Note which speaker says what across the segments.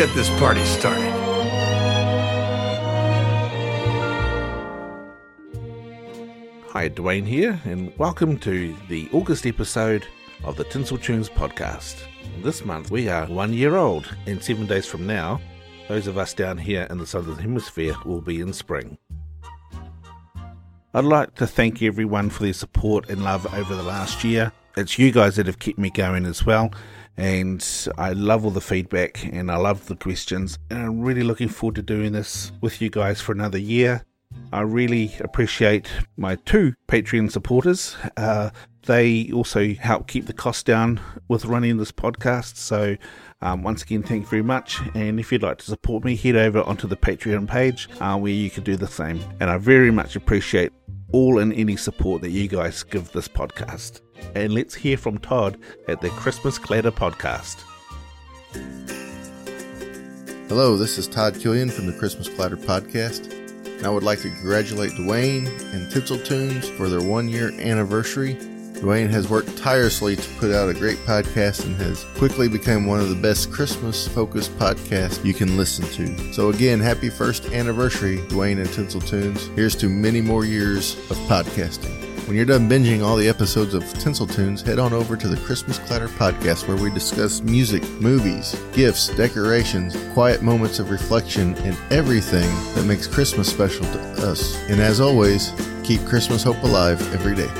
Speaker 1: Get this party started.
Speaker 2: Hi, Dwayne here, and welcome to the August episode of the Tinsel Tunes podcast. This month we are one year old, and seven days from now, those of us down here in the southern hemisphere will be in spring. I'd like to thank everyone for their support and love over the last year. It's you guys that have kept me going as well, and I love all the feedback and I love the questions. And I'm really looking forward to doing this with you guys for another year. I really appreciate my two Patreon supporters. Uh, they also help keep the cost down with running this podcast. So, um, once again, thank you very much. And if you'd like to support me, head over onto the Patreon page uh, where you can do the same. And I very much appreciate all and any support that you guys give this podcast. And let's hear from Todd at the Christmas Clatter podcast.
Speaker 3: Hello, this is Todd Killian from the Christmas Clatter podcast. And I would like to congratulate Dwayne and Tinsel Tunes for their one year anniversary. Dwayne has worked tirelessly to put out a great podcast and has quickly become one of the best Christmas focused podcasts you can listen to. So, again, happy first anniversary, Dwayne and Tinsel Tunes. Here's to many more years of podcasting. When you're done binging all the episodes of Tinsel Tunes, head on over to the Christmas Clatter podcast where we discuss music, movies, gifts, decorations, quiet moments of reflection, and everything that makes Christmas special to us. And as always, keep Christmas hope alive every day.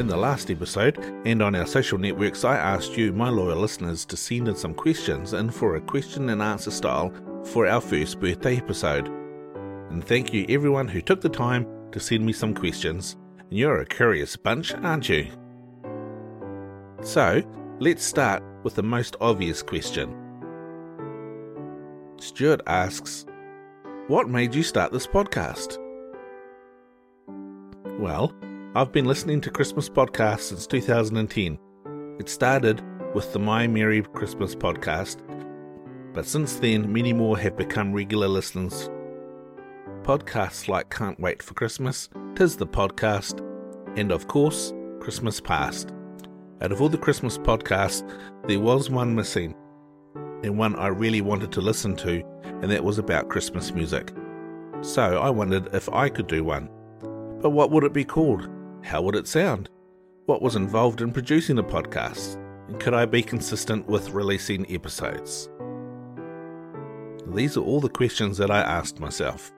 Speaker 2: In the last episode, and on our social networks, I asked you, my loyal listeners, to send in some questions in for a question and answer style for our first birthday episode. And thank you everyone who took the time to send me some questions. You're a curious bunch, aren't you? So, let's start with the most obvious question. Stuart asks, What made you start this podcast? Well, I've been listening to Christmas podcasts since 2010. It started with the My Merry Christmas podcast, but since then, many more have become regular listeners. Podcasts like Can't Wait for Christmas, Tis the Podcast, and of course, Christmas Past. Out of all the Christmas podcasts, there was one missing, and one I really wanted to listen to, and that was about Christmas music. So I wondered if I could do one. But what would it be called? How would it sound? What was involved in producing a podcast? And could I be consistent with releasing episodes? These are all the questions that I asked myself.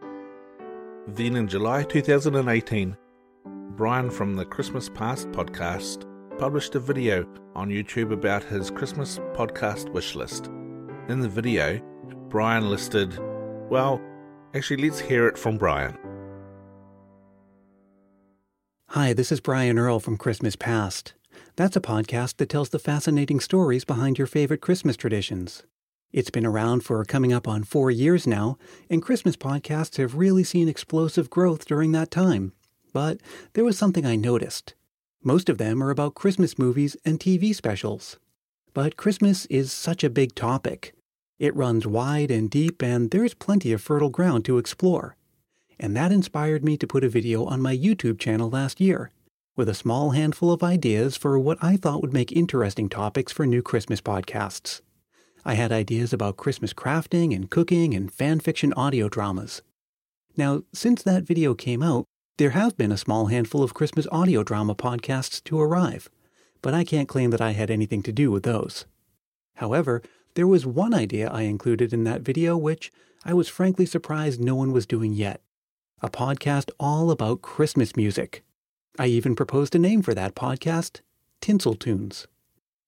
Speaker 2: Then in July 2018, Brian from the Christmas Past podcast published a video on YouTube about his Christmas podcast wish list. In the video, Brian listed, well, actually, let's hear it from Brian.
Speaker 4: Hi, this is Brian Earl from Christmas Past. That's a podcast that tells the fascinating stories behind your favorite Christmas traditions. It's been around for coming up on four years now, and Christmas podcasts have really seen explosive growth during that time. But there was something I noticed. Most of them are about Christmas movies and TV specials. But Christmas is such a big topic. It runs wide and deep, and there's plenty of fertile ground to explore and that inspired me to put a video on my YouTube channel last year, with a small handful of ideas for what I thought would make interesting topics for new Christmas podcasts. I had ideas about Christmas crafting and cooking and fan fiction audio dramas. Now, since that video came out, there have been a small handful of Christmas audio drama podcasts to arrive, but I can't claim that I had anything to do with those. However, there was one idea I included in that video which I was frankly surprised no one was doing yet a podcast all about Christmas music. I even proposed a name for that podcast Tinsel Tunes.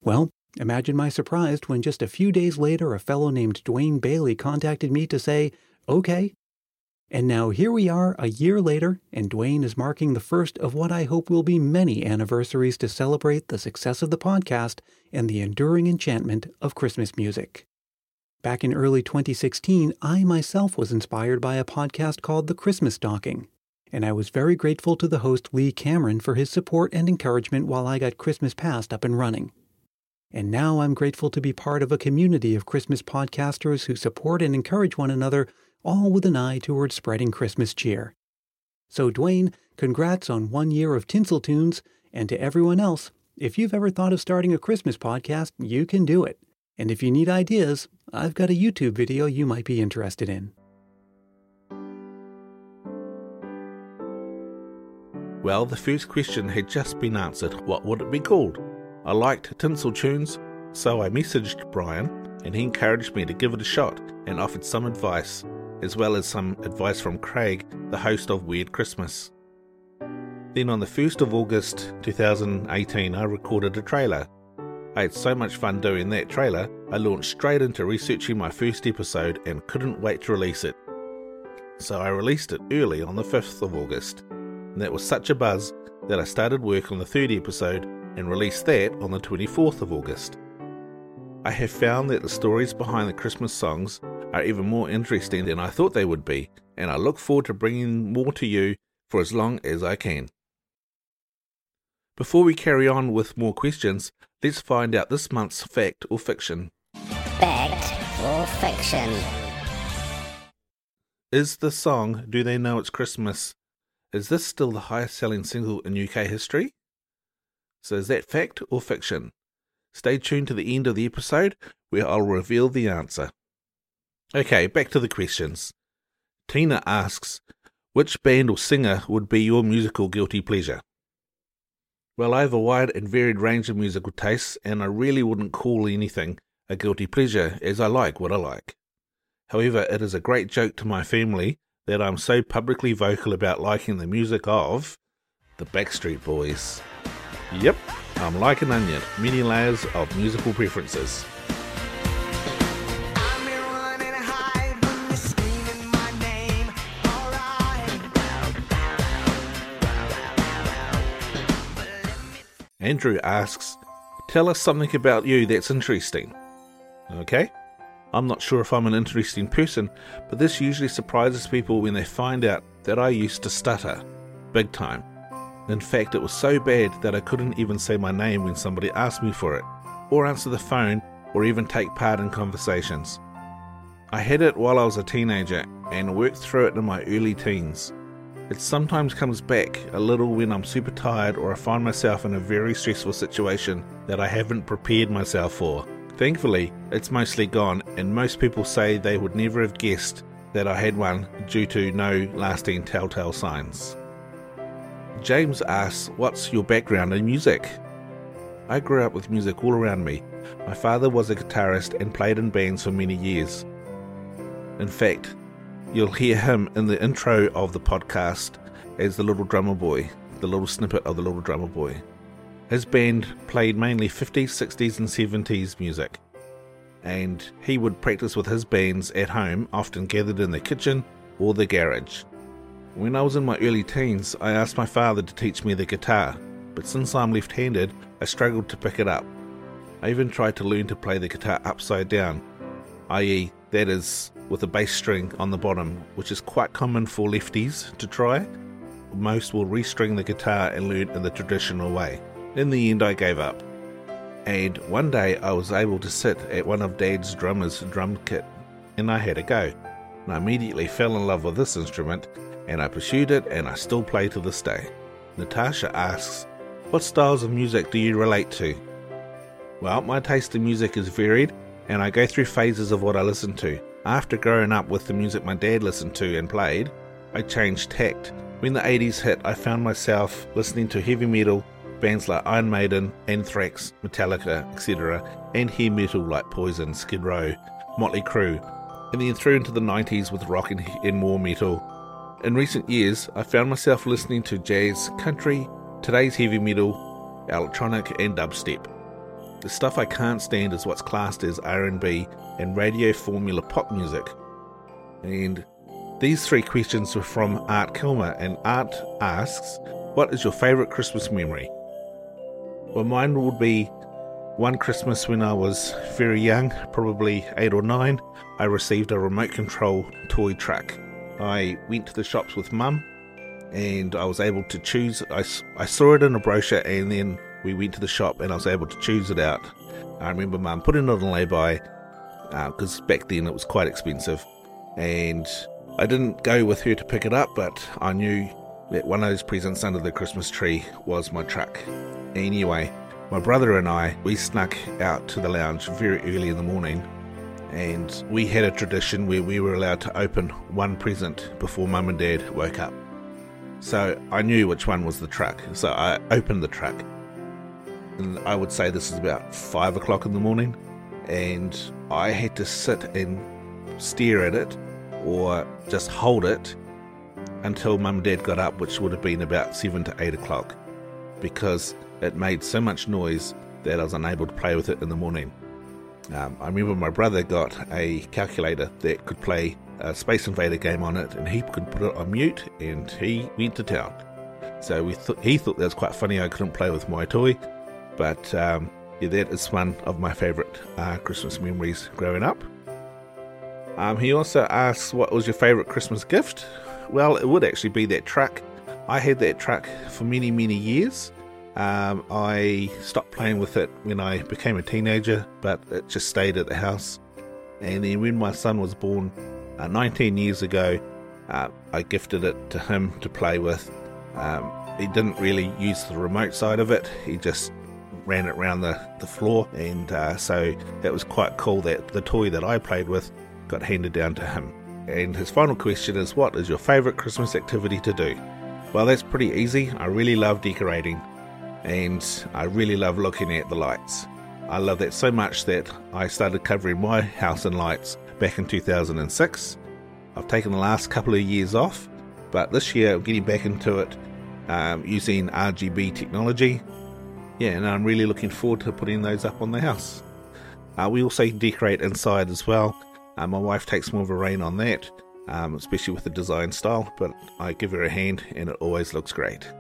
Speaker 4: Well, imagine my surprise when just a few days later a fellow named Dwayne Bailey contacted me to say, okay. And now here we are a year later, and Dwayne is marking the first of what I hope will be many anniversaries to celebrate the success of the podcast and the enduring enchantment of Christmas music. Back in early 2016, I myself was inspired by a podcast called The Christmas Stocking, and I was very grateful to the host Lee Cameron for his support and encouragement while I got Christmas Past up and running. And now I'm grateful to be part of a community of Christmas podcasters who support and encourage one another, all with an eye toward spreading Christmas cheer. So, Dwayne, congrats on one year of Tinsel Tunes, and to everyone else, If you've ever thought of starting a Christmas podcast, you can do it. And if you need ideas, I've got a YouTube video you might be interested in.
Speaker 2: Well, the first question had just been answered. What would it be called? I liked Tinsel Tunes, so I messaged Brian and he encouraged me to give it a shot and offered some advice, as well as some advice from Craig, the host of Weird Christmas. Then on the 1st of August 2018, I recorded a trailer. I had so much fun doing that trailer, I launched straight into researching my first episode and couldn't wait to release it. So I released it early on the 5th of August, and that was such a buzz that I started work on the third episode and released that on the 24th of August. I have found that the stories behind the Christmas songs are even more interesting than I thought they would be, and I look forward to bringing more to you for as long as I can. Before we carry on with more questions, let's find out this month's fact or fiction.
Speaker 1: Fact or fiction?
Speaker 2: Is the song Do They Know It's Christmas? Is this still the highest selling single in UK history? So is that fact or fiction? Stay tuned to the end of the episode where I'll reveal the answer. Okay, back to the questions. Tina asks, which band or singer would be your musical guilty pleasure? Well, I have a wide and varied range of musical tastes, and I really wouldn't call anything a guilty pleasure, as I like what I like. However, it is a great joke to my family that I'm so publicly vocal about liking the music of the Backstreet Boys. Yep, I'm like an onion, many layers of musical preferences. Andrew asks, Tell us something about you that's interesting. Okay? I'm not sure if I'm an interesting person, but this usually surprises people when they find out that I used to stutter. Big time. In fact, it was so bad that I couldn't even say my name when somebody asked me for it, or answer the phone, or even take part in conversations. I had it while I was a teenager and worked through it in my early teens. It sometimes comes back a little when I'm super tired or I find myself in a very stressful situation that I haven't prepared myself for. Thankfully, it's mostly gone, and most people say they would never have guessed that I had one due to no lasting telltale signs. James asks, What's your background in music? I grew up with music all around me. My father was a guitarist and played in bands for many years. In fact, you'll hear him in the intro of the podcast as the little drummer boy, the little snippet of the little drummer boy. His band played mainly 50s, 60s, and 70s music, and he would practice with his bands at home, often gathered in the kitchen or the garage. When I was in my early teens, I asked my father to teach me the guitar, but since I'm left handed, I struggled to pick it up. I even tried to learn to play the guitar upside down, i.e., that is, with a bass string on the bottom, which is quite common for lefties to try. Most will restring the guitar and learn in the traditional way. In the end, I gave up. And one day I was able to sit at one of Dad's drummer's drum kit, and I had a go. And I immediately fell in love with this instrument and I pursued it and I still play to this day. Natasha asks, What styles of music do you relate to? Well, my taste in music is varied and I go through phases of what I listen to. After growing up with the music my dad listened to and played, I changed tact. When the 80s hit, I found myself listening to heavy metal, bands like Iron Maiden, Anthrax, Metallica, etc., and hair metal like Poison, Skid Row, Motley Crue, and then through into the 90s with rock and, and more metal, in recent years, I found myself listening to jazz, country, today's heavy metal, electronic, and dubstep. The stuff I can't stand is what's classed as R&B and radio formula pop music. And these three questions were from Art Kilmer, and Art asks, "What is your favourite Christmas memory?" Well, mine would be one Christmas when I was very young, probably eight or nine. I received a remote control toy truck I went to the shops with mum and I was able to choose. I, I saw it in a brochure and then we went to the shop and I was able to choose it out. I remember mum putting it on lay-by because uh, back then it was quite expensive and I didn't go with her to pick it up, but I knew that one of those presents under the Christmas tree was my truck. Anyway, my brother and I, we snuck out to the lounge very early in the morning and we had a tradition where we were allowed to open one present before mum and dad woke up. So I knew which one was the truck, so I opened the truck. And I would say this is about five o'clock in the morning, and I had to sit and stare at it or just hold it until mum and dad got up, which would have been about seven to eight o'clock, because it made so much noise that I was unable to play with it in the morning. Um, I remember my brother got a calculator that could play a Space Invader game on it, and he could put it on mute, and he went to town. So we th- he thought that was quite funny. I couldn't play with my toy, but um, yeah, that is one of my favourite uh, Christmas memories growing up. Um, he also asks, "What was your favourite Christmas gift?" Well, it would actually be that truck. I had that truck for many, many years. Um, I stopped playing with it when I became a teenager, but it just stayed at the house. And then when my son was born uh, 19 years ago, uh, I gifted it to him to play with. Um, he didn't really use the remote side of it, he just ran it around the, the floor. And uh, so it was quite cool that the toy that I played with got handed down to him. And his final question is What is your favourite Christmas activity to do? Well, that's pretty easy. I really love decorating and I really love looking at the lights. I love that so much that I started covering my house in lights back in 2006. I've taken the last couple of years off, but this year I'm getting back into it um, using RGB technology. Yeah, and I'm really looking forward to putting those up on the house. Uh, we also decorate inside as well. Uh, my wife takes more of a reign on that, um, especially with the design style, but I give her a hand and it always looks great.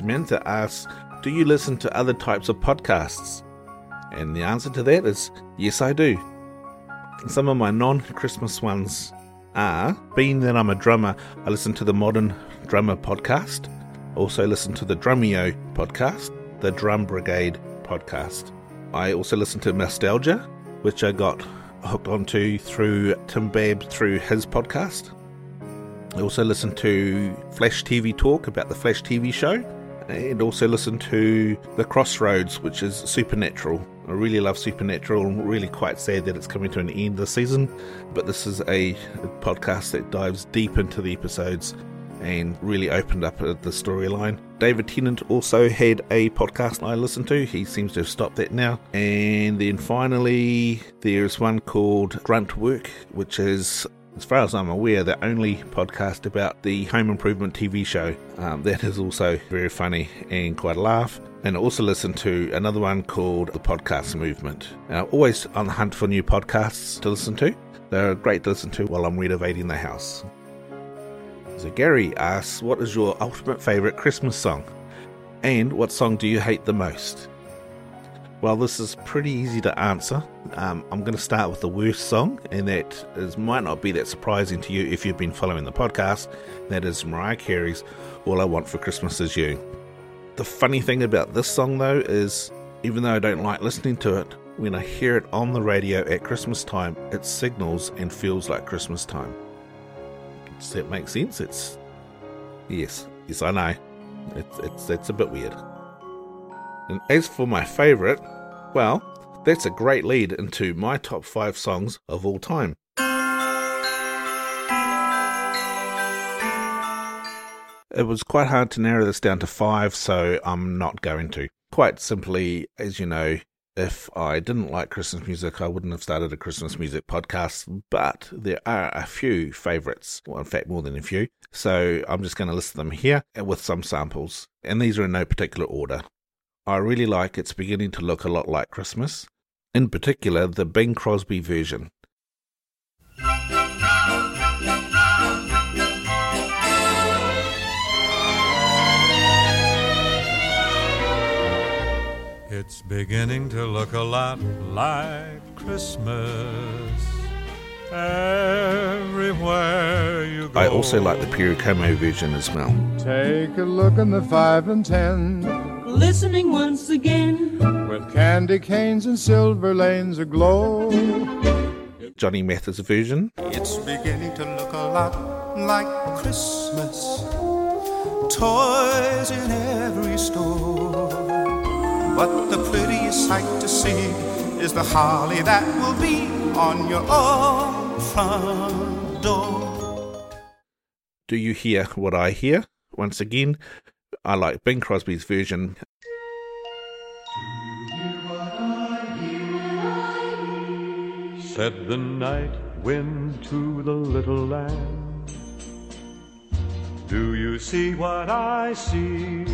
Speaker 2: Samantha asks, Do you listen to other types of podcasts? And the answer to that is yes, I do. Some of my non Christmas ones are being that I'm a drummer, I listen to the Modern Drummer podcast, also listen to the Drumeo podcast, the Drum Brigade podcast. I also listen to Nostalgia, which I got hooked onto through Tim Babb through his podcast. I also listen to Flash TV Talk about the Flash TV show and also listen to The Crossroads, which is Supernatural. I really love Supernatural. I'm really quite sad that it's coming to an end this season, but this is a, podcast that dives deep into the episodes and really opened up uh, the storyline. David Tennant also had a podcast I listened to. He seems to have stopped that now. And then finally, there's one called Grunt Work, which is as far as I'm aware, the only podcast about the Home Improvement TV show. Um, that is also very funny and quite a laugh. And also listen to another one called The Podcast Movement. Now, always on the hunt for new podcasts to listen to. They're great to listen to while I'm renovating the house. So Gary asks, what is your ultimate favourite Christmas song? And what song do you hate the most? Well, this is pretty easy to answer. Um, I'm going to start with the worst song, and that is might not be that surprising to you if you've been following the podcast. That is Mariah Carey's "All I Want for Christmas Is You." The funny thing about this song, though, is even though I don't like listening to it, when I hear it on the radio at Christmas time, it signals and feels like Christmas time. Does that make sense? It's yes, yes, I know. It's it's it's a bit weird. And as for my favourite, well, that's a great lead into my top five songs of all time. It was quite hard to narrow this down to five, so I'm not going to. Quite simply, as you know, if I didn't like Christmas music, I wouldn't have started a Christmas music podcast, but there are a few favourites, well, in fact, more than a few. So I'm just going to list them here with some samples, and these are in no particular order. I really like It's Beginning to Look a Lot Like Christmas, in particular the Bing Crosby version.
Speaker 5: It's beginning to look a lot like Christmas. Everywhere you go.
Speaker 2: I also like the Perry Como version as well.
Speaker 6: Take a look in the five and ten
Speaker 7: listening once again.
Speaker 6: With candy canes and silver lanes aglow.
Speaker 2: Johnny Mathis version.
Speaker 8: It's beginning to look a lot like Christmas. toys in every store. But the prettiest sight to see is the holly that will be on your own front door.
Speaker 2: Do you hear what I hear? Once again, I like Bing Crosby's version.
Speaker 5: Said the night wind to the little lamb. Do you see what I see?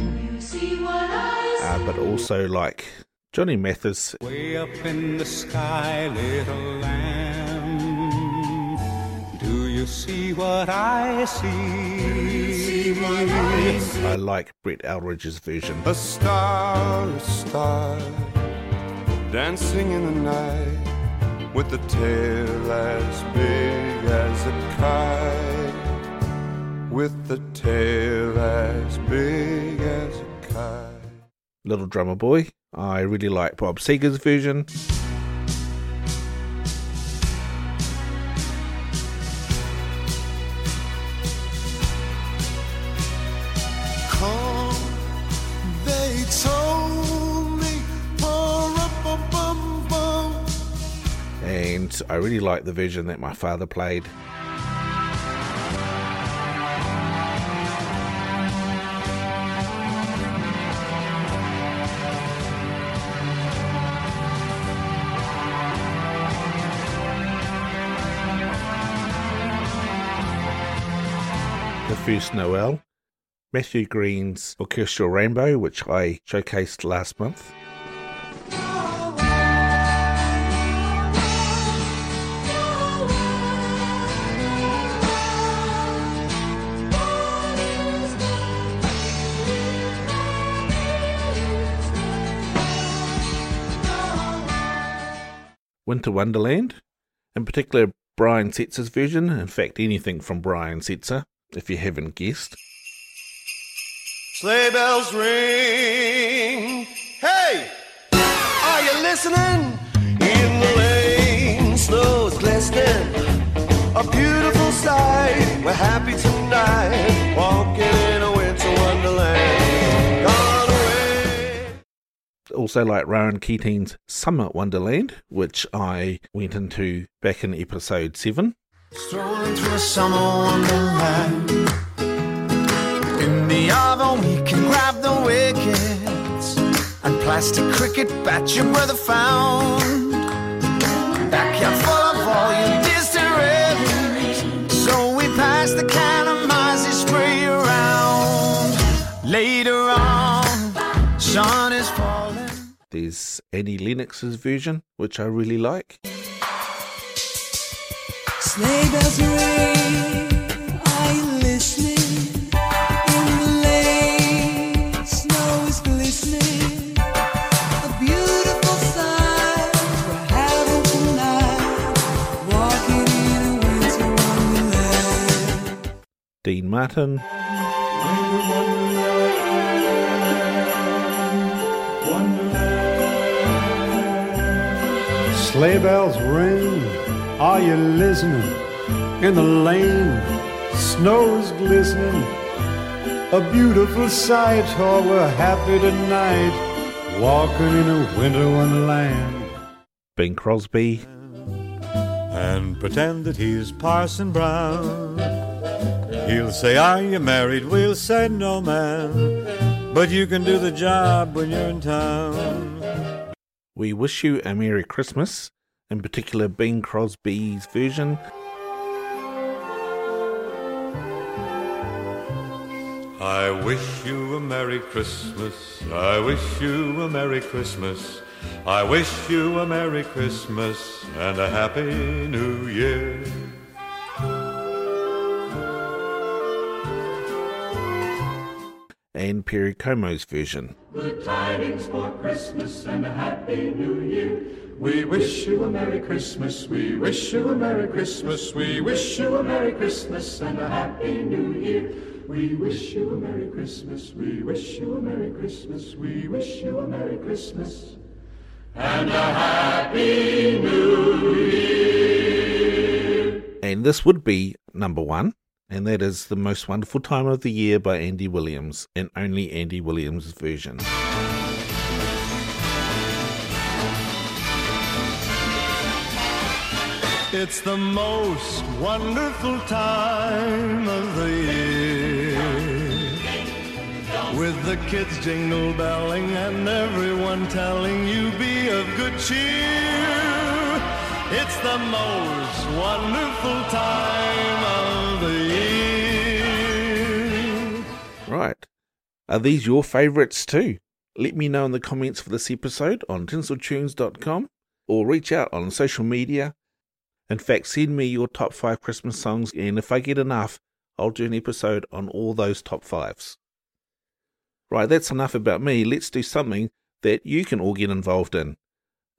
Speaker 2: Uh, but also like Johnny Mathis.
Speaker 8: Way up in the sky, little lamb. See what I see?
Speaker 2: I like Brett Eldredge's version.
Speaker 8: A star, a star, dancing in the night with a tail as big as a kite. With the tail as big as a kite.
Speaker 2: Little Drummer Boy. I really like Bob Seger's version. I really like the version that my father played. The first Noel, Matthew Green's Orchestral Rainbow, which I showcased last month. Winter Wonderland, in particular Brian Setzer's version, in fact anything from Brian Setzer, if you haven't guessed.
Speaker 8: Sleigh bells ring. Hey, are you listening? In the lane, snow is glistening. A beautiful sight. We're happy tonight, walking
Speaker 2: Also like Rowan Keating's Summer Wonderland, which I went into back in episode 7.
Speaker 8: Strolling through a summer wonderland. In the oven we can grab the wickets and plastic cricket bat your brother found.
Speaker 2: There's Annie Lennox's version, which I really like.
Speaker 7: Sleigh bells ring, are you listening? In the lane, snow is glistening. A beautiful sight we're having tonight, walking in a winter wonderland.
Speaker 2: Dean Martin,
Speaker 6: Sleigh bells ring, are you listening? In the lane, snow's glistening. A beautiful sight, oh, we're happy tonight, walking in a winter wonderland.
Speaker 2: Bing Crosby,
Speaker 5: and pretend that he's Parson Brown. He'll say, Are you married? We'll say, No, man. But you can do the job when you're in town.
Speaker 2: We wish you a Merry Christmas, in particular Bing Crosby's version.
Speaker 5: I wish you a Merry Christmas. I wish you a Merry Christmas. I wish you a Merry Christmas and a Happy New Year.
Speaker 2: And Perry Como's version.
Speaker 7: Good tidings for Christmas and a happy new year. We wish you a Merry Christmas. We wish you a Merry Christmas. We wish you a Merry Christmas and a happy new year. We wish you a Merry Christmas. We wish you a Merry Christmas. We wish you a Merry Christmas and a happy new year.
Speaker 2: And this would be number one and that is The Most Wonderful Time of the Year by Andy Williams, and only Andy Williams' version.
Speaker 8: It's the most wonderful time of the year. With the kids jingle belling and everyone telling you be of good cheer. It's the most wonderful time of the.
Speaker 2: Right. Are these your favourites too? Let me know in the comments for this episode on tinseltunes.com or reach out on social media. In fact, send me your top five Christmas songs, and if I get enough, I'll do an episode on all those top fives. Right, that's enough about me. Let's do something that you can all get involved in.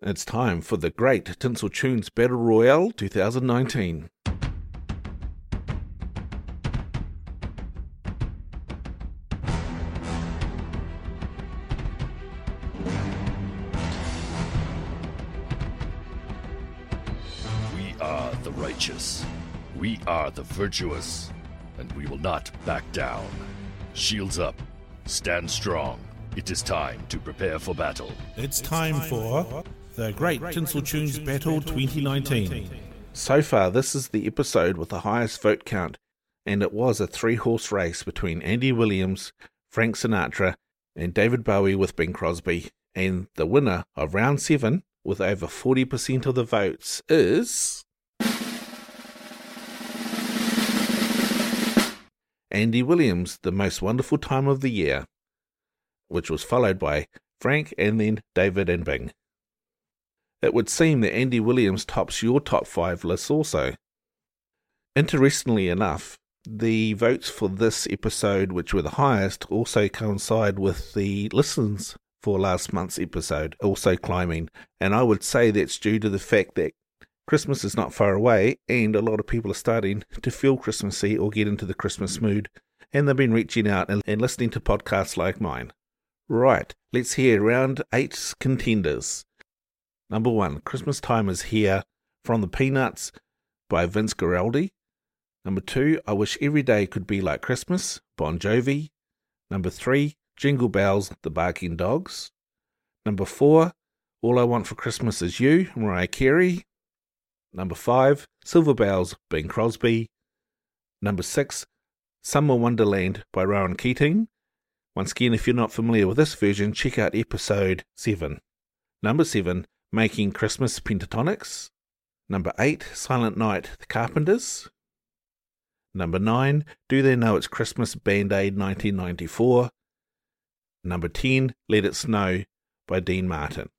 Speaker 2: It's time for the Great Tinsel Tunes Battle Royale 2019.
Speaker 9: Are the virtuous. And we will not back down. Shields up. Stand strong. It is time to prepare for battle.
Speaker 10: It's time for the Great Tinsel Tunes Battle 2019.
Speaker 2: So far, this is the episode with the highest vote count, and it was a three horse race between Andy Williams, Frank Sinatra, and David Bowie with Bing Crosby. And the winner of round seven, with over 40% of the votes, is. Andy Williams, The Most Wonderful Time of the Year, which was followed by Frank and then David and Bing. It would seem that Andy Williams tops your top five lists also. Interestingly enough, the votes for this episode, which were the highest, also coincide with the listens for last month's episode, also climbing. And I would say that's due to the fact that Christmas is not far away, and a lot of people are starting to feel Christmassy or get into the Christmas mood, and they've been reaching out and, and listening to podcasts like mine. Right, let's hear round eight contenders. Number one, Christmas Time is Here from the Peanuts by Vince Guaraldi. Number two, I Wish Every Day Could Be Like Christmas, Bon Jovi. Number three, Jingle Bells, The Barking Dogs. Number four, All I Want for Christmas Is You, Mariah Carey. Number five, Silver Bells, Bing Crosby. Number six, Summer Wonderland by Rowan Keating. Once again, if you're not familiar with this version, check out episode 7. Number 7, Making Christmas Pentatonix. Number 8, Silent Night, The Carpenters. Number 9, Do They Know It's Christmas Band Aid 1994. Number 10, Let It Snow by Dean Martin.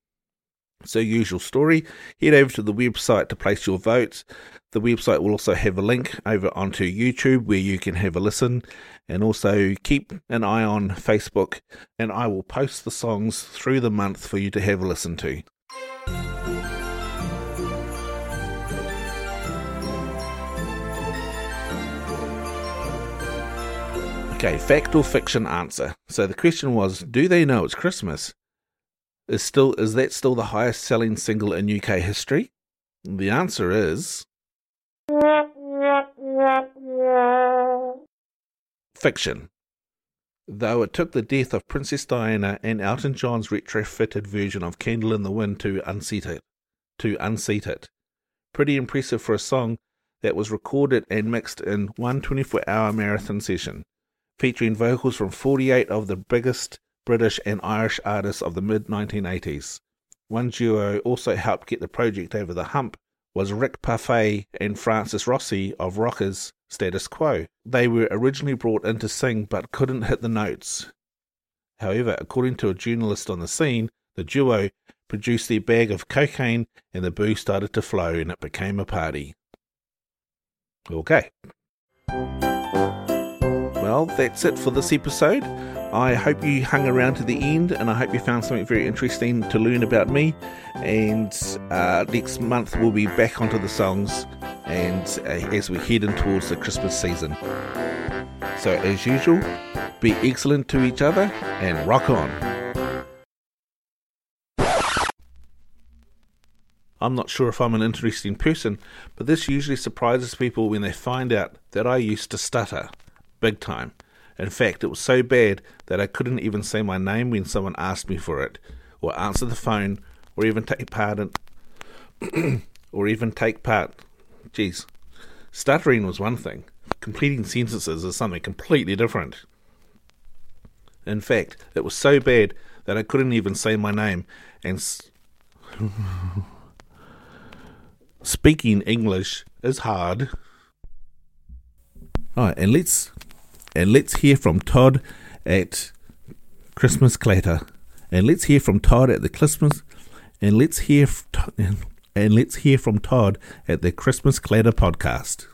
Speaker 2: So, usual story, head over to the website to place your votes. The website will also have a link over onto YouTube where you can have a listen and also keep an eye on Facebook. And I will post the songs through the month for you to have a listen to. Okay, fact or fiction answer. So the question was, do they know it's Christmas? Is still is that still the highest selling single in UK history? The answer is fiction. Though it took the death of Princess Diana and Elton John's retrofitted version of Candle in the Wind to unseat it. To unseat it. Pretty impressive for a song that was recorded and mixed in one 24 hour marathon session, featuring vocals from 48 of the biggest British and Irish artists of the mid 1980s. One duo also helped get the project over the hump was Rick Parfitt and Francis Rossi of Rockers Status Quo. They were originally brought in to sing but couldn't hit the notes. However, according to a journalist on the scene, the duo produced their bag of cocaine and the booze started to flow and it became a party. Okay. Well, that's it for this episode. I hope you hung around to the end and I hope you found something very interesting to learn about me. And uh, next month we'll be back onto the songs and uh, as we're heading towards the Christmas season. So, as usual, be excellent to each other and rock on. I'm not sure if I'm an interesting person, but this usually surprises people when they find out that I used to stutter. Big time. In fact, it was so bad that I couldn't even say my name when someone asked me for it, or answer the phone, or even take part in, or even take part. Geez, stuttering was one thing. Completing sentences is something completely different. In fact, it was so bad that I couldn't even say my name, and s- speaking English is hard. All right, and let's and let's hear from Todd at Christmas Clatter, and let's hear from Todd at the Christmas, and let's hear and let's hear from Todd at the Christmas Clatter podcast.